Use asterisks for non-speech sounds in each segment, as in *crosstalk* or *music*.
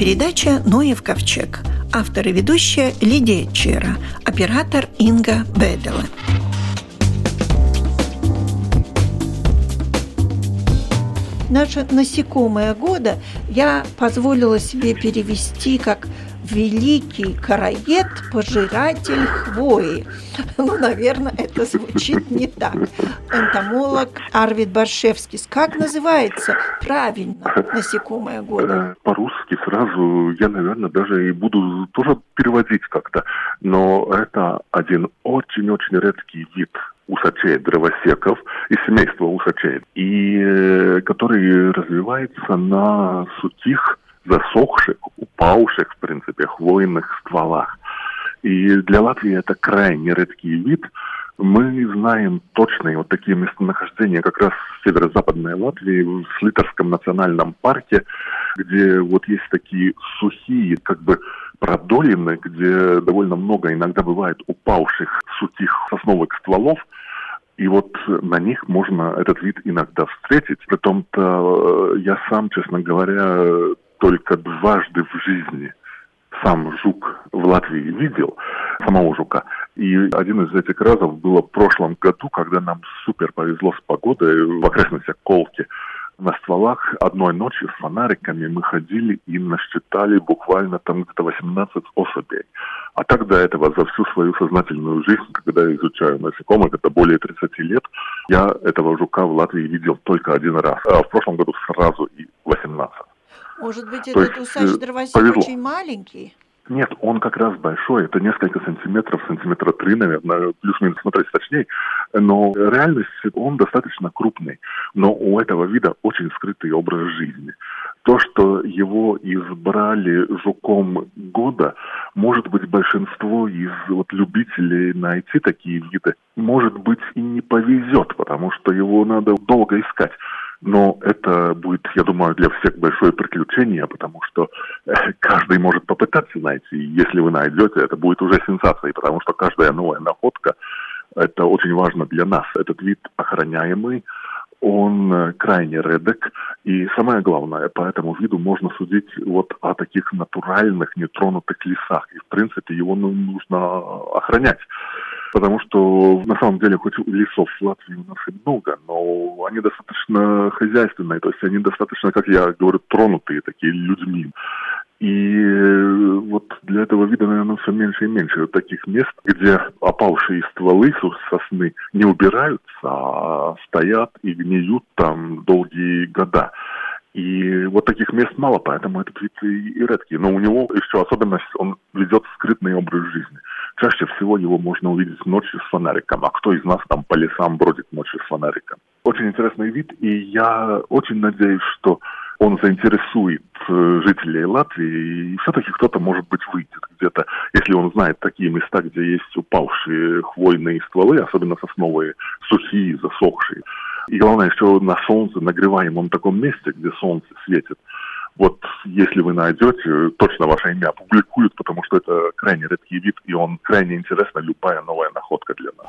передача «Ноев ковчег». Автор и ведущая Лидия Чера. Оператор Инга Бедела. Наше насекомое года я позволила себе перевести как великий караед, пожиратель хвои. Ну, наверное, это звучит не так. Энтомолог Арвид Баршевский. Как называется правильно насекомое года? Э, по-русски сразу я, наверное, даже и буду тоже переводить как-то. Но это один очень-очень редкий вид усачей, дровосеков из семейства усачей, и э, который развивается на сухих засохших, упавших, в принципе, хвойных стволах. И для Латвии это крайне редкий вид. Мы знаем точные вот такие местонахождения как раз в северо-западной Латвии, в Слитерском национальном парке, где вот есть такие сухие, как бы продолины, где довольно много иногда бывает упавших сухих сосновых стволов, и вот на них можно этот вид иногда встретить. Притом-то я сам, честно говоря, только дважды в жизни сам жук в Латвии видел, самого жука. И один из этих разов было в прошлом году, когда нам супер повезло с погодой в окрестностях Колки. На стволах одной ночью с фонариками мы ходили и насчитали буквально там где-то 18 особей. А так до этого за всю свою сознательную жизнь, когда я изучаю насекомых, это более 30 лет, я этого жука в Латвии видел только один раз. А в прошлом году сразу и 18. Может быть, То этот усач дровосек очень маленький? Нет, он как раз большой, это несколько сантиметров, сантиметра три, наверное, плюс-минус смотреть точнее, но реальность он достаточно крупный, но у этого вида очень скрытый образ жизни. То, что его избрали жуком года, может быть, большинство из вот, любителей найти такие виды, может быть, и не повезет, потому что его надо долго искать. Но это будет, я думаю, для всех большое приключение, потому что э, каждый может попытаться найти. Если вы найдете, это будет уже сенсацией, потому что каждая новая находка – это очень важно для нас. Этот вид охраняемый, он э, крайне редок, и самое главное, по этому виду можно судить вот о таких натуральных, нетронутых лесах, и в принципе его ну, нужно охранять. Потому что на самом деле хоть лесов в Латвии у нас и много, но они достаточно хозяйственные, то есть они достаточно, как я говорю, тронутые такие людьми. И вот для этого вида, наверное, все меньше и меньше таких мест, где опавшие стволы сосны не убираются, а стоят и гниют там долгие года. И вот таких мест мало, поэтому этот вид и, редкий. Но у него еще особенность, он ведет скрытный образ жизни. Чаще всего его можно увидеть ночью с фонариком. А кто из нас там по лесам бродит ночью с фонариком? Очень интересный вид, и я очень надеюсь, что он заинтересует э, жителей Латвии, и все-таки кто-то, может быть, выйдет где-то, если он знает такие места, где есть упавшие хвойные стволы, особенно сосновые, сухие, засохшие. И главное, еще на солнце, нагреваемом таком месте, где солнце светит. Вот если вы найдете, точно ваше имя опубликуют, потому что это крайне редкий вид, и он крайне интересна, любая новая находка для нас.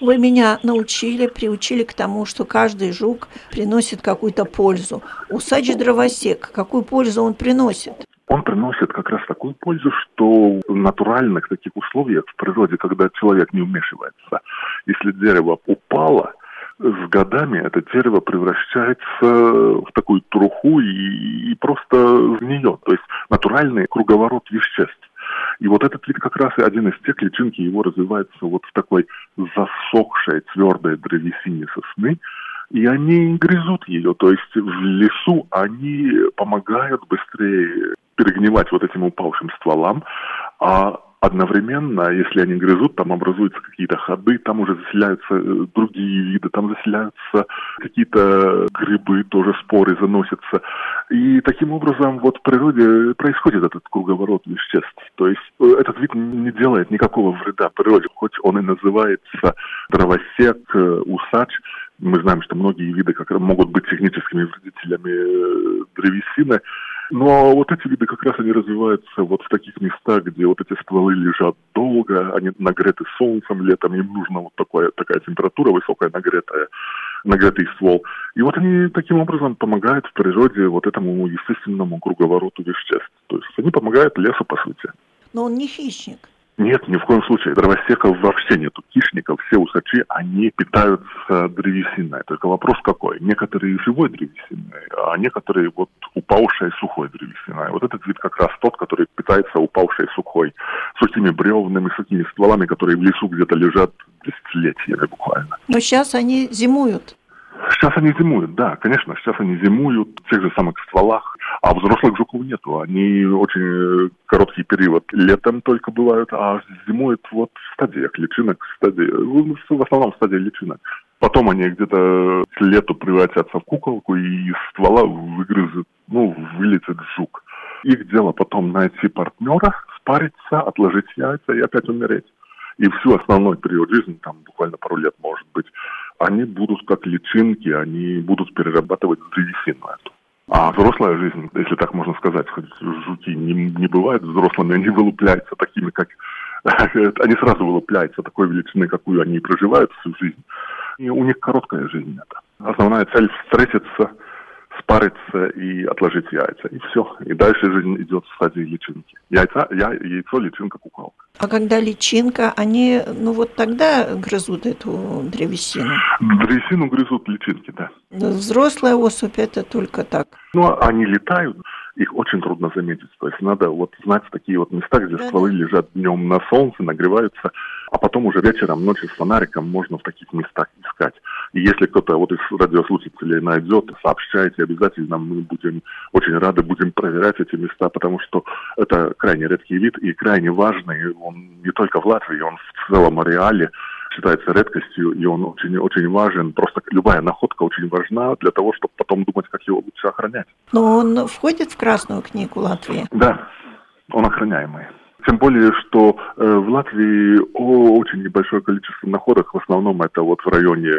Вы меня научили, приучили к тому, что каждый жук приносит какую-то пользу. Усач дровосек, какую пользу он приносит? Он приносит как раз такую пользу, что в натуральных таких условиях в природе, когда человек не вмешивается, если дерево упало, с годами это дерево превращается в такую труху и, и просто гниет. То есть натуральный круговорот веществ. И вот этот вид как раз и один из тех, личинки его развивается вот в такой засохшей твердой древесине сосны, и они грызут ее, то есть в лесу они помогают быстрее перегнивать вот этим упавшим стволам, а одновременно, если они грызут, там образуются какие-то ходы, там уже заселяются э, другие виды, там заселяются какие-то грибы, тоже споры заносятся. И таким образом вот в природе происходит этот круговорот веществ. То есть э, этот вид не делает никакого вреда природе, хоть он и называется дровосек, э, усач, мы знаем, что многие виды как могут быть техническими вредителями древесины, но вот эти виды как раз они развиваются вот в таких местах, где вот эти стволы лежат долго, они нагреты солнцем летом, им нужна вот такая, такая температура высокая, нагретая. нагретый ствол. И вот они таким образом помогают в природе вот этому естественному круговороту веществ. То есть они помогают лесу, по сути. Но он не хищник. Нет, ни в коем случае. Дровосеков вообще нету. Хищников, все усачи, они питаются древесиной. Только вопрос какой? Некоторые живой древесиной, а некоторые вот упавшей сухой древесиной. Вот этот вид как раз тот, который питается упавшей сухой, сухими бревнами, сухими стволами, которые в лесу где-то лежат десятилетиями буквально. Но сейчас они зимуют. Сейчас они зимуют, да, конечно, сейчас они зимуют в тех же самых стволах, а взрослых жуков нету. Они очень э, короткий период летом только бывают, а зимуют вот в стадиях личинок, в, стадии, ну, в основном в стадии личинок. Потом они где-то к лету превратятся в куколку, и из ствола выгрызет, ну, вылетит жук. Их дело потом найти партнера, спариться, отложить яйца и опять умереть. И всю основной период жизни, там буквально пару лет может быть, они будут как личинки, они будут перерабатывать древесину эту. А взрослая жизнь, если так можно сказать, хоть жуки не, не бывают взрослыми, они вылупляются такими, как... *laughs* они сразу вылупляются такой величины, какую они проживают всю жизнь. И у них короткая жизнь это. Основная цель встретиться, спариться и отложить яйца. И все. И дальше жизнь идет в стадии личинки. Яйца, я, яйцо, личинка, куколка. А когда личинка, они, ну вот тогда грызут эту древесину? Древесину грызут личинки, да. Взрослая особь это только так? Ну, они летают, их очень трудно заметить. То есть надо вот знать такие вот места, где да, стволы лежат днем на солнце, нагреваются, а потом уже вечером, ночью с фонариком можно в таких местах искать. И если кто-то вот из радиослушателей найдет, сообщайте обязательно, мы будем очень рады, будем проверять эти места, потому что это крайне редкий вид и крайне важный. Он не только в Латвии, он в целом ареале считается редкостью, и он очень, очень важен. Просто любая находка очень важна для того, чтобы потом думать, как его лучше охранять. Но он входит в Красную книгу Латвии? Да, он охраняемый. Тем более, что э, в Латвии очень небольшое количество находок, в основном это вот в районе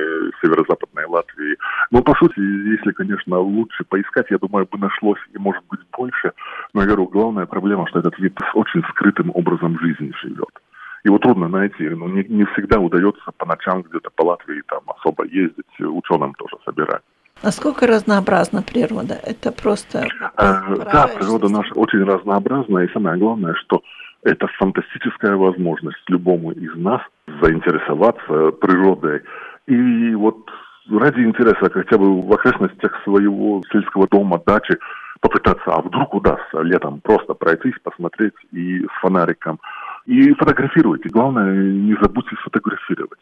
северо-западной Латвии. Но, по сути, если, конечно, лучше поискать, я думаю, бы нашлось и, может быть, больше. Но, я говорю, главная проблема, что этот вид очень скрытым образом жизни живет его трудно найти. Но не, не всегда удается по ночам где-то по Латвии там особо ездить, ученым тоже собирать. Насколько разнообразна природа? Это просто... Э, да, природа наша очень разнообразна, и самое главное, что это фантастическая возможность любому из нас заинтересоваться природой. И вот ради интереса хотя бы в окрестностях своего сельского дома, дачи попытаться, а вдруг удастся летом просто пройтись, посмотреть и с фонариком – и фотографируйте. Главное, не забудьте сфотографировать.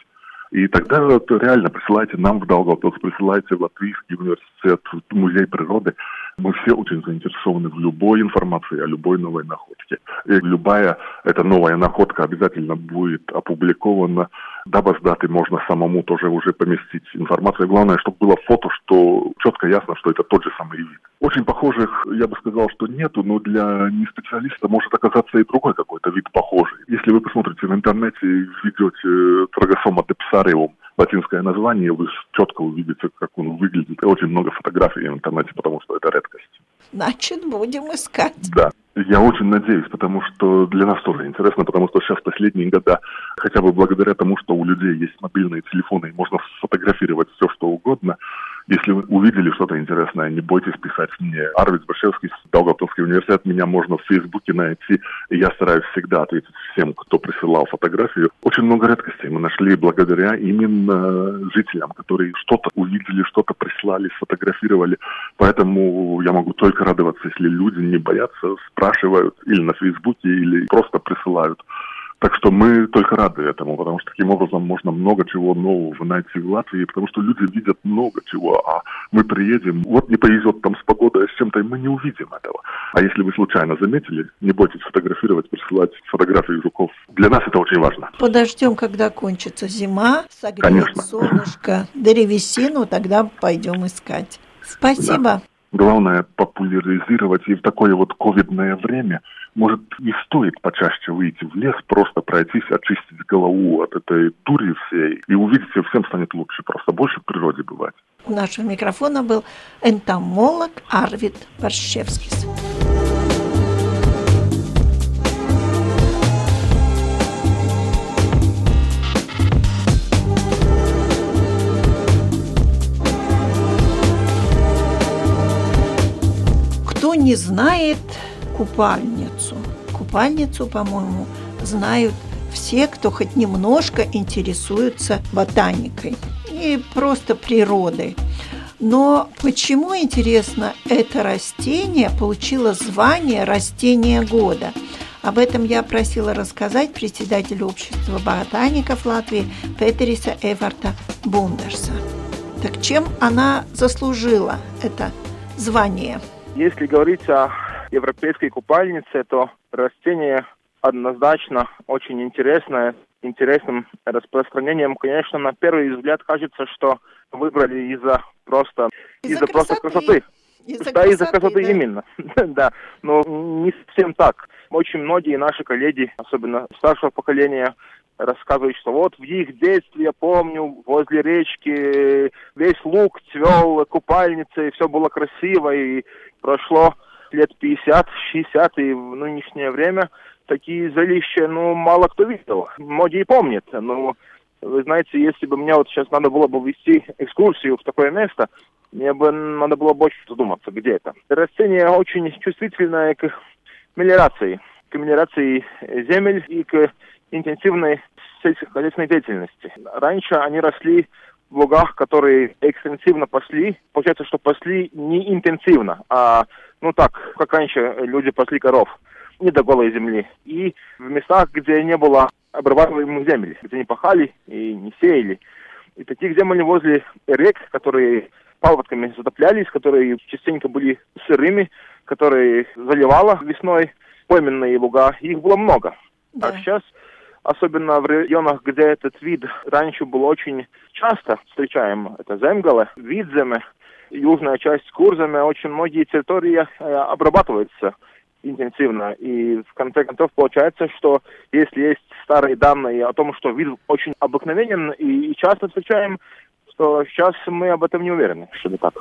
И тогда вот реально присылайте нам в Долгопилс, присылайте в Латвийский университет, в Музей природы. Мы все очень заинтересованы в любой информации о любой новой находке. И любая эта новая находка обязательно будет опубликована. Дабы с даты можно самому тоже уже поместить информацию. Главное, чтобы было фото, что четко ясно, что это тот же самый вид. Очень похожих, я бы сказал, что нету, но для неспециалиста может оказаться и другой какой-то вид похожий. Если вы посмотрите в интернете и введете трагосома депсариум, латинское название, вы четко увидите, как он выглядит. И очень много фотографий в интернете, потому что это редкость. Значит, будем искать. Да. Я очень надеюсь, потому что для нас тоже интересно, потому что сейчас последние года, хотя бы благодаря тому, что у людей есть мобильные телефоны и можно сфотографировать все, что угодно, если вы увидели что-то интересное, не бойтесь писать мне. Арвид Башевский, Долготовский университет, меня можно в Фейсбуке найти. И я стараюсь всегда ответить всем, кто присылал фотографию. Очень много редкостей мы нашли благодаря именно жителям, которые что-то увидели, что-то прислали, сфотографировали. Поэтому я могу только радоваться, если люди не боятся, спрашивают или на Фейсбуке, или просто присылают. Так что мы только рады этому, потому что таким образом можно много чего нового найти в Латвии, потому что люди видят много чего, а мы приедем, вот не повезет там с погодой, а с чем-то, и мы не увидим этого. А если вы случайно заметили, не бойтесь фотографировать, присылать фотографии жуков. Для нас это очень важно. Подождем, когда кончится зима, согреет Конечно. солнышко, древесину, тогда пойдем искать. Спасибо. Да. Главное популяризировать и в такое вот ковидное время, может, не стоит почаще выйти в лес, просто пройтись, очистить голову от этой дури всей, и увидите, всем станет лучше, просто больше в природе бывать. У нашего микрофона был энтомолог Арвид Борщевский. Кто не знает, купальницу? Купальницу, по-моему, знают все, кто хоть немножко интересуется ботаникой и просто природой. Но почему, интересно, это растение получило звание растения года? Об этом я просила рассказать председателя общества ботаников Латвии Петериса Эварта Бундерса. Так чем она заслужила это звание? Если говорить о европейской купальнице, то растение однозначно очень интересное, интересным распространением. Конечно, на первый взгляд кажется, что выбрали из-за просто из-за, из просто красоты. Из-за да, из-за красоты да. именно. *laughs* да, но не совсем так. Очень многие наши коллеги, особенно старшего поколения, рассказывают, что вот в их детстве, я помню, возле речки весь луг цвел, купальницы, и все было красиво, и прошло лет 50-60, и в нынешнее время такие зрелища, ну, мало кто видел. Многие помнят, но вы знаете, если бы мне вот сейчас надо было бы вести экскурсию в такое место, мне бы надо было больше задуматься, где это. Растение очень чувствительное к мелиорации, к мелиорации земель и к интенсивной сельскохозяйственной деятельности. Раньше они росли лугах, которые экстенсивно пасли. Получается, что пасли не интенсивно, а, ну так, как раньше люди пасли коров, не до голой земли. И в местах, где не было обрабатываемых земель, где не пахали и не сеяли. И таких земель возле рек, которые паводками затоплялись, которые частенько были сырыми, которые заливало весной пойменные луга, их было много. Да. А сейчас, особенно в районах, где этот вид раньше был очень часто встречаем, это Земгале, Видземе, южная часть Курземе, очень многие территории э, обрабатываются интенсивно. И в конце концов получается, что если есть старые данные о том, что вид очень обыкновенен и часто встречаем, то сейчас мы об этом не уверены, что это так.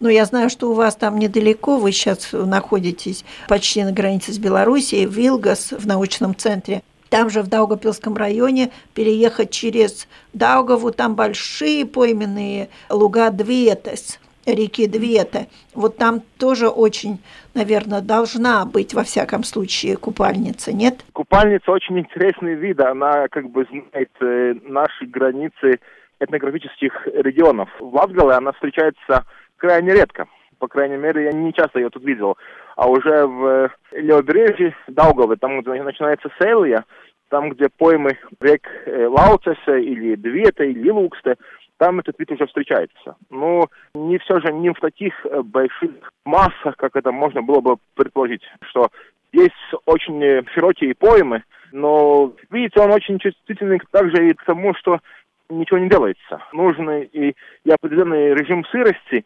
Ну, я знаю, что у вас там недалеко, вы сейчас находитесь почти на границе с Белоруссией, в Вилгас, в научном центре. Там же в Даугапилском районе переехать через Даугаву, там большие пойменные луга Двиетес реки Двета. Вот там тоже очень, наверное, должна быть, во всяком случае, купальница, нет? Купальница очень интересный вид. Она как бы знает э, наши границы этнографических регионов. В Латгале она встречается крайне редко. По крайней мере, я не часто ее тут видел. А уже в левобережье Даугавы, там, где начинается Сейлия, там, где поймы рек э, Лауцеса или Двета или Луксте, там этот вид уже встречается. Но не все же не в таких э, больших массах, как это можно было бы предположить, что есть очень э, широкие поймы, но, видите, он очень чувствительный также и к тому, что ничего не делается. Нужен и, и определенный режим сырости,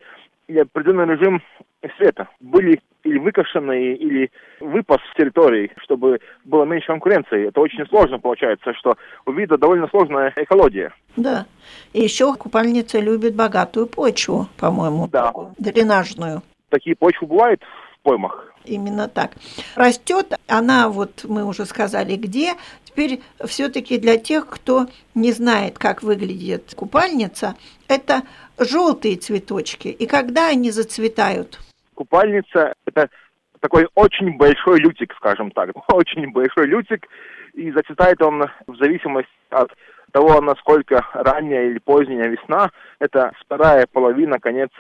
и определенный режим света. Были или выкошенные, или выпас с территории, чтобы было меньше конкуренции. Это очень сложно получается, что у вида довольно сложная экология. Да. И еще купальница любит богатую почву, по-моему, Да. дренажную. Такие почвы бывают в поймах. Именно так. Растет она, вот мы уже сказали, где. Теперь все-таки для тех, кто не знает, как выглядит купальница, это желтые цветочки. И когда они зацветают? Купальница – это такой очень большой лютик, скажем так. *laughs* Очень большой лютик, и зацветает он в зависимости от того, насколько ранняя или поздняя весна. Это вторая половина, конец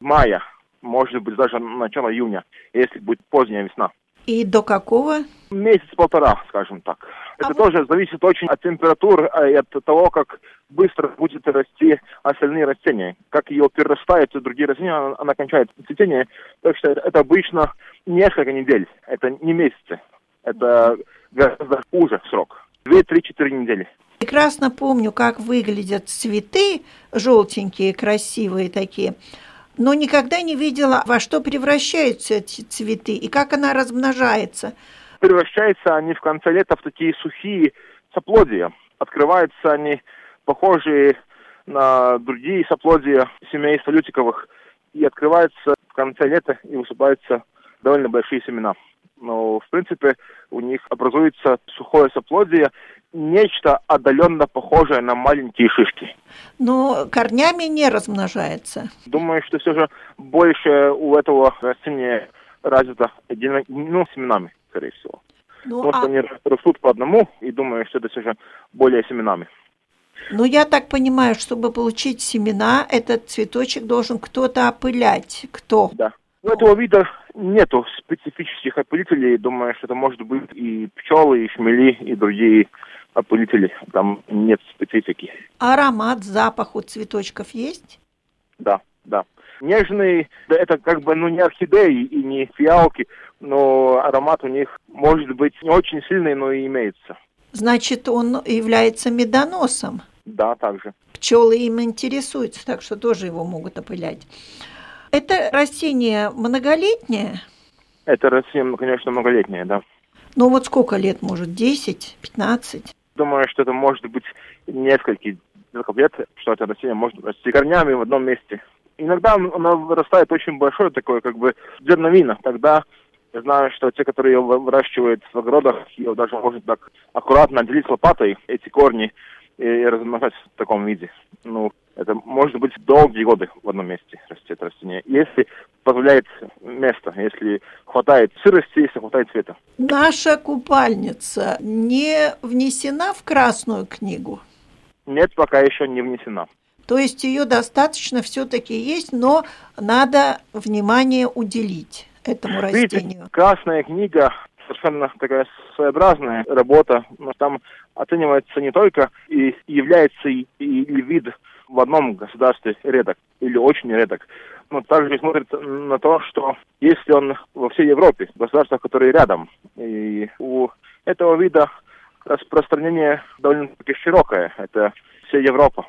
мая, может быть, даже начало июня, если будет поздняя весна. И до какого? Месяц-полтора, скажем так. А Это вот- тоже зависит очень от температур а, и от того, как быстро будет расти остальные растения. Как ее перерастают другие растения, она, она кончает цветение. Так что это обычно несколько недель, это не месяцы. Это гораздо хуже срок. Две, три, четыре недели. Прекрасно помню, как выглядят цветы, желтенькие, красивые такие, но никогда не видела, во что превращаются эти цветы и как она размножается. Превращаются они в конце лета в такие сухие соплодия. Открываются они похожие на другие соплодия семейства лютиковых и открываются в конце лета и высыпаются довольно большие семена. Но, в принципе, у них образуется сухое соплодие, нечто отдаленно похожее на маленькие шишки. Но корнями не размножается. Думаю, что все же больше у этого растения отдельно, ну, семенами, скорее всего. Ну, Потому что а, они растут по одному, и думаю, что это все же более семенами. ну, я так понимаю, чтобы получить семена, этот цветочек должен кто-то опылять. Кто? Да. У этого вида нету специфических опылителей. Думаю, что это может быть и пчелы, и шмели, и другие опылители. Там нет специфики. Аромат, запах у цветочков есть? Да, да. Нежные, да, это как бы, ну, не орхидеи и не фиалки, но аромат у них может быть не очень сильный, но и имеется. Значит, он является медоносом. Да, также. Пчелы им интересуются, так что тоже его могут опылять. Это растение многолетнее? Это растение, конечно, многолетнее, да. Ну вот сколько лет, может, 10, 15? Думаю, что это может быть несколько лет, что это растение может расти корнями в одном месте. Иногда оно вырастает очень большое такое, как бы зерновина. Тогда я знаю, что те, которые его выращивают в огородах, его даже можно так аккуратно отделить лопатой, эти корни, и размножать в таком виде. Ну, это может быть долгие годы в одном месте растет растение. Если позволяет место, если хватает сырости, если хватает света. Наша купальница не внесена в Красную книгу? Нет, пока еще не внесена. То есть ее достаточно все-таки есть, но надо внимание уделить этому Видите, растению. Красная книга совершенно такая своеобразная работа, но там оценивается не только и является и, и вид в одном государстве редок или очень редок, но также смотрит на то, что если он во всей Европе, в государствах, которые рядом, и у этого вида распространение довольно-таки широкое, это вся Европа.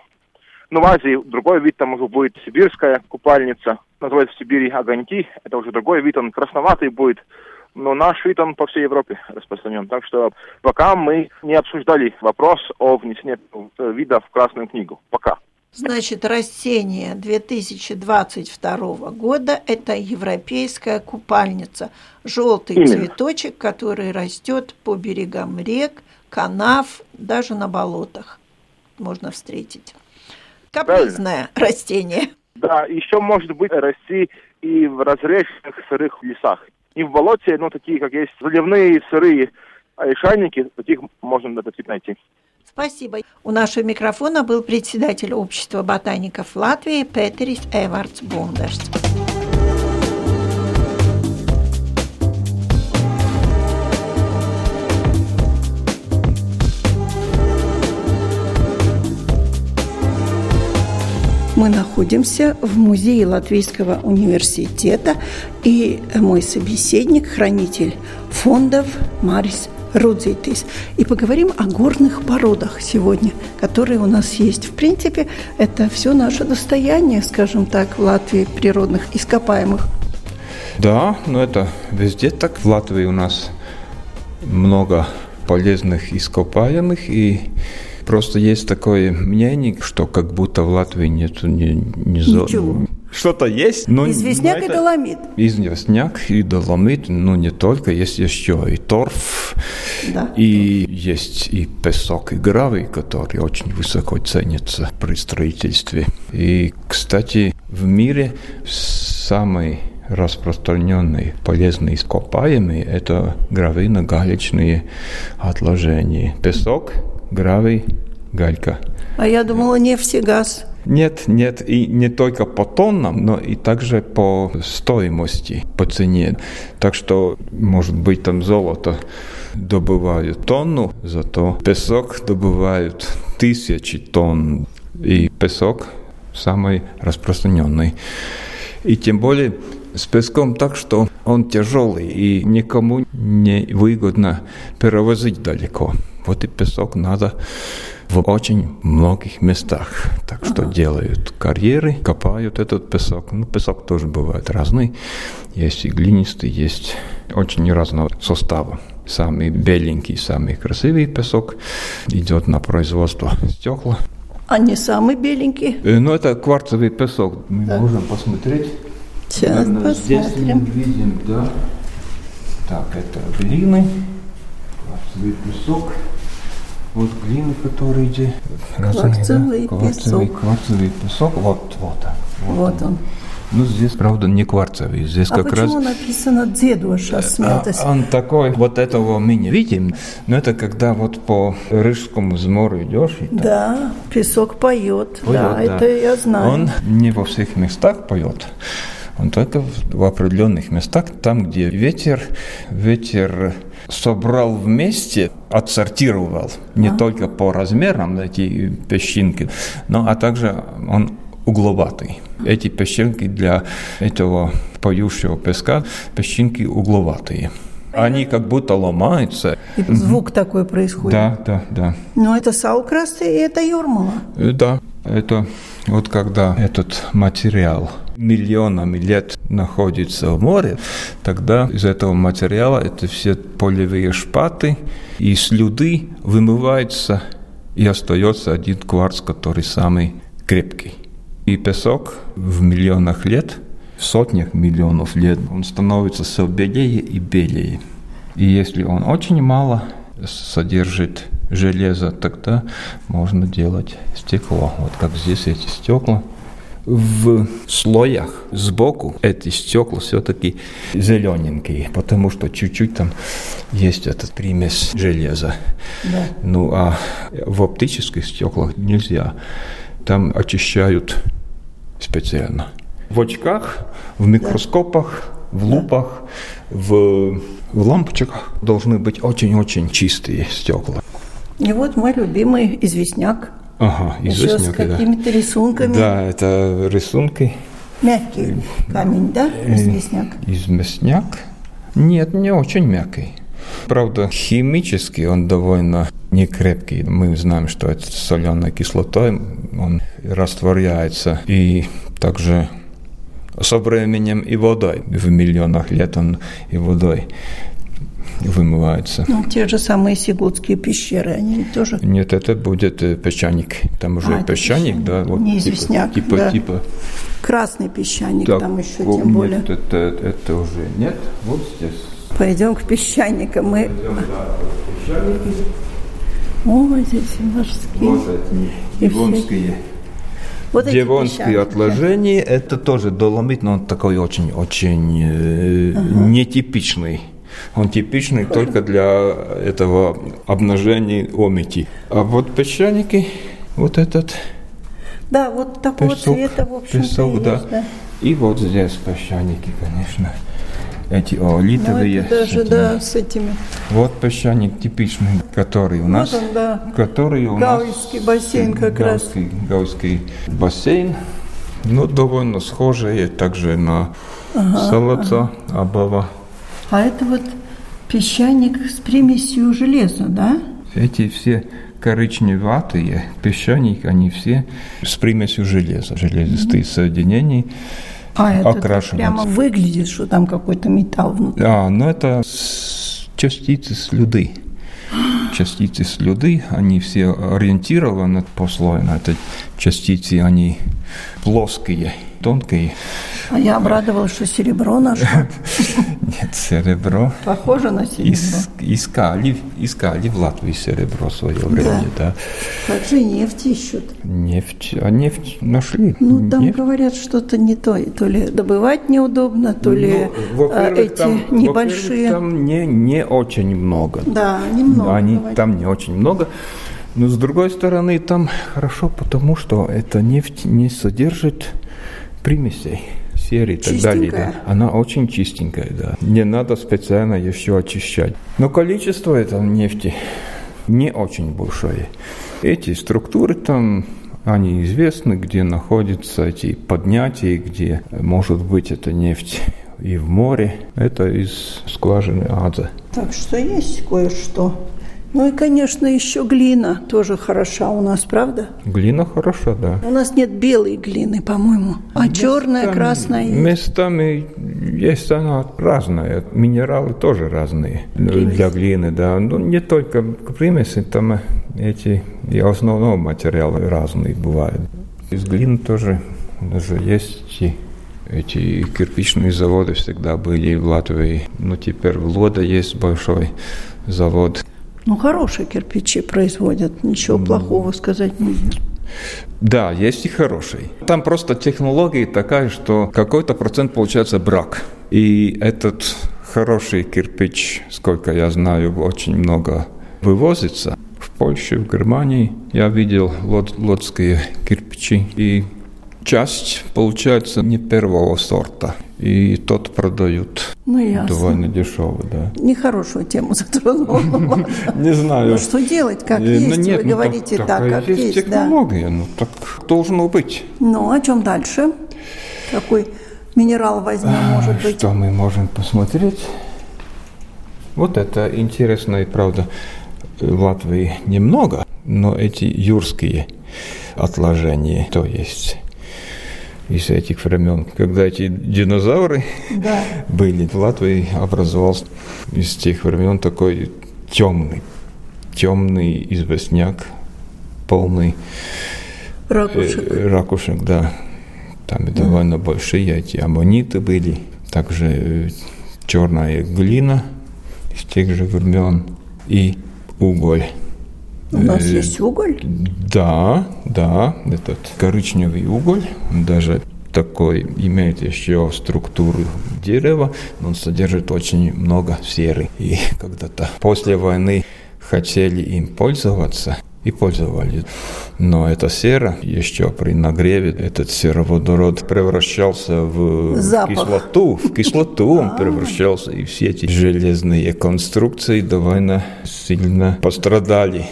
Ну, в Азии другой вид, там уже будет сибирская купальница, называется в Сибири огоньки, это уже другой вид, он красноватый будет, но наш вид, он по всей Европе распространен. Так что пока мы не обсуждали вопрос о внесении вида в Красную книгу. Пока. Значит, растение 2022 года – это европейская купальница. Желтый Именно. цветочек, который растет по берегам рек, канав, даже на болотах можно встретить. Капризное растение. Да, еще может быть расти и в разреженных сырых лесах. И в болоте, ну, такие, как есть заливные сырые лишайники, таких можно этот вид найти. Спасибо. У нашего микрофона был председатель общества ботаников Латвии Петерис Эвардс Бондерс. Мы находимся в музее Латвийского университета, и мой собеседник, хранитель фондов Марис Рудзитис. И поговорим о горных породах сегодня, которые у нас есть. В принципе, это все наше достояние, скажем так, в Латвии природных ископаемых. Да, но это везде так. В Латвии у нас много полезных ископаемых и Просто есть такое мнение, что как будто в Латвии нет ни, ни зо- Ничего. Что-то есть, но Известняк но и это- доломит. Известняк и доломит, ну не только, есть еще и торф, Да. и есть и песок, и гравий, который очень высоко ценится при строительстве. И, кстати, в мире самый распространенные полезные ископаемые – это гравийно-галечные отложения. Песок, гравий, галька. А я думала, нефть и газ. Нет, нет, и не только по тоннам, но и также по стоимости, по цене. Так что, может быть, там золото добывают тонну, зато песок добывают тысячи тонн. И песок самый распространенный. И тем более с песком так, что он тяжелый и никому не выгодно перевозить далеко. Вот и песок надо в очень многих местах. Так что делают карьеры, копают этот песок. Ну, песок тоже бывает разный. Есть и глинистый, есть очень разного состава. Самый беленький, самый красивый песок идет на производство стекла. А не самый беленький. Э, Ну, это кварцевый песок. Мы можем посмотреть. Сейчас Наверное, Здесь мы посмотрим. видим, да. Так, это глины, кварцевый песок. Вот глины, которые идет. Кварцевый Кварцевый, песок. кварцевый песок. Вот, вот. он, Вот он. Ну, здесь, правда, не кварцевый. Здесь а как почему раз... написано «дзедоша смятость»? А, он такой, вот этого мы не видим, но это когда вот по Рижскому морю идешь. И да, песок поет, поет да, да, это я знаю. Он не во всех местах поет. Он только в определенных местах, там, где ветер, ветер собрал вместе, отсортировал не а. только по размерам эти песчинки, но а также он угловатый. Эти песчинки для этого поющего песка песчинки угловатые. Они как будто ломаются. И звук такой происходит. Да, да, да. Но это саукрасты и это Юрмала. Э, да, это вот когда этот материал миллионами лет находится в море, тогда из этого материала это все полевые шпаты и слюды вымываются, и остается один кварц, который самый крепкий. И песок в миллионах лет, в сотнях миллионов лет, он становится все белее и белее. И если он очень мало содержит железо, тогда можно делать стекло. Вот как здесь эти стекла – в слоях сбоку эти стекла все-таки зелененькие, потому что чуть-чуть там есть этот примесь железа. Да. Ну а в оптических стеклах нельзя. Там очищают специально. В очках, в микроскопах, в лупах, в, в лампочках должны быть очень-очень чистые стекла. И вот мой любимый известняк – Ага, Еще с какими-то да. рисунками. Да, это рисунки. Мягкий камень, да, э, известняк? Известняк? Нет, не очень мягкий. Правда, химически он довольно некрепкий. Мы знаем, что это соленой кислотой, он растворяется. И также со временем и водой. В миллионах лет он и водой вымывается. Ну, те же самые Сигутские пещеры, они тоже? Нет, это будет э, песчаник. Там уже а, песчаник, да. Вот, Не типа, известняк, типа, да. типа. Красный песчаник так, там еще, тем более. Нет, это, это уже нет. Вот здесь. Пойдем к песчаникам. Мы... Пойдем, да, песчаники. О, здесь морские. Вот эти Ивонские. Вот Девонские отложения, да. это тоже доломит, но он такой очень-очень э, ага. нетипичный. Он типичный только для этого обнажения омити. А вот песчаники, вот этот да, вот такого песок, цвета, в общем песок, да. Есть, да. И вот здесь песчаники, конечно. Эти олитовые. Ну, даже, этими. да, с этими. Вот песчаник типичный, который у нас. Вот он, да. Который у Гауйский нас, бассейн как Гауйский, раз. Гауйский бассейн. Ну, довольно схожие также на ага, Солоца, ага. Абава. А это вот песчаник с примесью железа, да? Эти все коричневатые песчаники, они все с примесью железа, железистые mm-hmm. соединения. А это прямо выглядит, что там какой-то металл внутри. А, ну это частицы слюды. Частицы слюды, они все ориентированы по слоям. Это частицы, они плоские, тонкие. А я обрадовалась, что серебро нашло. *laughs* Нет, серебро. Похоже на серебро. искали, искали в Латвии серебро в свое время, да. Как же нефть ищут? Нефть, а нефть нашли. Ну, там говорят что-то не то. То ли добывать неудобно, то ли ну, а, эти небольшие. Там не, не очень много. Да, немного. Они, там не очень много. Но с другой стороны, там хорошо, потому что эта нефть не содержит примесей серии и так далее. Да. Она очень чистенькая, да. Не надо специально еще очищать. Но количество этой нефти не очень большое. Эти структуры там они известны, где находятся эти поднятия, где может быть эта нефть и в море. Это из скважины Адза. Так что есть кое-что. Ну и, конечно, еще глина тоже хороша у нас, правда? Глина хороша, да. У нас нет белой глины, по-моему, а местами, черная, красная. Местами есть она разная. Минералы тоже разные Примесь. для глины, да. Ну, не только примеси, там эти и основного материала разные бывают. Из глины тоже даже есть эти, эти кирпичные заводы всегда были в Латвии. Но теперь в Лода есть большой завод ну, хорошие кирпичи производят, ничего плохого сказать нельзя. Да, есть и хороший. Там просто технология такая, что какой-то процент получается брак. И этот хороший кирпич, сколько я знаю, очень много вывозится. В Польше, в Германии я видел лод, лодские кирпичи. И часть получается не первого сорта. И тот продают ну, ясно. довольно дешево, да. Нехорошую тему *laughs* затронул. Не знаю. Ну, что делать, как есть, вы ну, говорите так, как есть. технология, ну так должно быть. Ну, о чем дальше? Какой минерал возьмем, может быть? Что мы можем посмотреть? Вот это интересно и правда. В Латвии немного, но эти юрские отложения, то есть из этих времен, когда эти динозавры да. *laughs* были в Латвии, образовался из тех времен такой темный, темный известняк, полный ракушек. Э, ракушек, да. Там да. довольно большие эти аммониты были, также э, черная глина из тех же времен и уголь. У нас э, есть уголь? Да, да, этот коричневый уголь, даже такой имеет еще структуру дерева, но он содержит очень много серы. И *laughs* когда-то после войны хотели им пользоваться и пользовались. Но эта сера еще при нагреве, этот сероводород превращался в Запах. кислоту. В кислоту он *laughs* превращался. И все эти железные конструкции довольно сильно пострадали.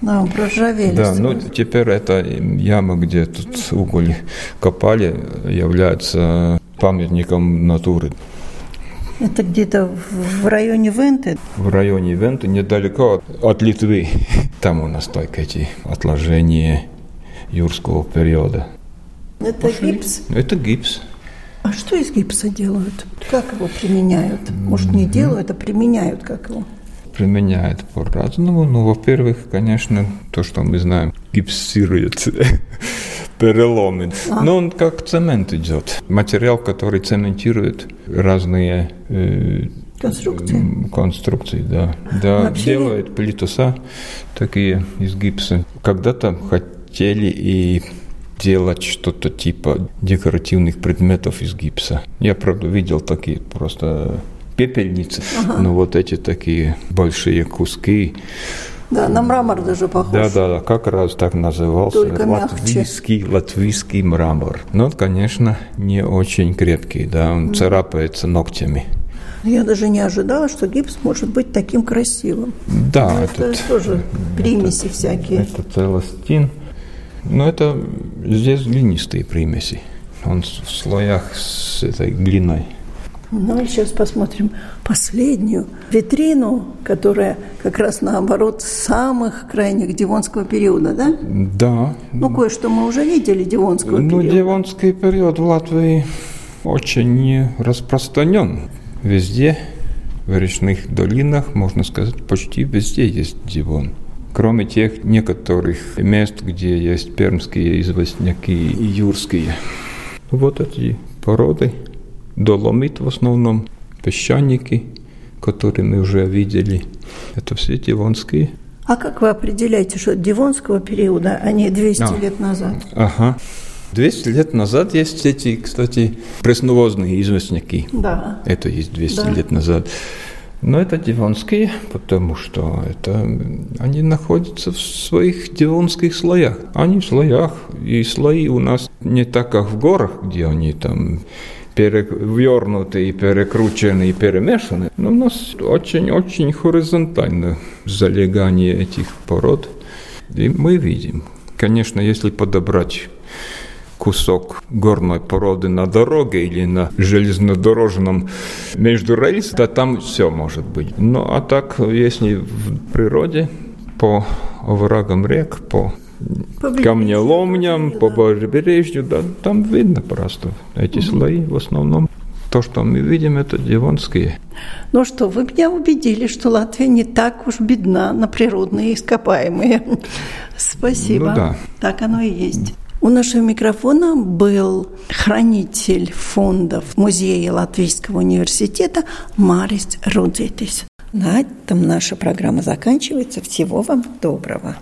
Да, проржавели. Да, ну теперь эта яма, где тут уголь копали, является памятником натуры. Это где-то в районе Венты? В районе Венты, недалеко от, от Литвы. *laughs* Там у нас только эти отложения юрского периода. Это Пошли. гипс? Это гипс. А что из гипса делают? Как его применяют? Может, не делают, а применяют как его? Применяет по-разному. Ну, во-первых, конечно, то, что мы знаем, гипсирует *laughs* переломы. А. Но он как цемент идет. Материал, который цементирует разные э, конструкции. Конструкции, да. Да, Вообще... делает плитоса такие из гипса. Когда-то хотели и делать что-то типа декоративных предметов из гипса. Я, правда, видел такие просто пепельницы, ага. но вот эти такие большие куски. Да, на мрамор даже похож. Да, да, да, как раз так назывался. Только латвийский, мягче. латвийский мрамор. Но, конечно, не очень крепкий, да, он mm. царапается ногтями. Я даже не ожидала, что гипс может быть таким красивым. Да, Но это этот, тоже примеси это, всякие. Это целостин. Но это здесь глинистые примеси. Он в слоях с этой глиной. Ну и сейчас посмотрим последнюю витрину, которая как раз наоборот самых крайних Дивонского периода, да? Да. Ну, кое-что мы уже видели Дивонского ну, периода. Ну, Дивонский период в Латвии очень распространен. Везде, в речных долинах, можно сказать, почти везде есть Дивон. Кроме тех некоторых мест, где есть пермские известняки и юрские. Вот эти породы – доломит в основном, песчаники, которые мы уже видели. Это все дивонские. А как вы определяете, что дивонского периода, а не 200 а, лет назад? Ага. 200 лет назад есть эти, кстати, пресновозные известняки. Да. Это есть 200 да. лет назад. Но это дивонские, потому что это, они находятся в своих дивонских слоях. Они в слоях, и слои у нас не так, как в горах, где они там перевернуты и перекручены и перемешаны. Но у нас очень-очень хоризонтально залегание этих пород. И мы видим. Конечно, если подобрать кусок горной породы на дороге или на железнодорожном между рельс, то там все может быть. Ну а так, если в природе, по оврагам рек, по камнеломням, по побережью, да, там видно просто эти угу. слои в основном. То, что мы видим, это дивонские. Ну что, вы меня убедили, что Латвия не так уж бедна на природные ископаемые. *laughs* Спасибо. Ну, да. Так оно и есть. У нашего микрофона был хранитель фондов Музея Латвийского университета Марис Рудзитис. На этом наша программа заканчивается. Всего вам доброго.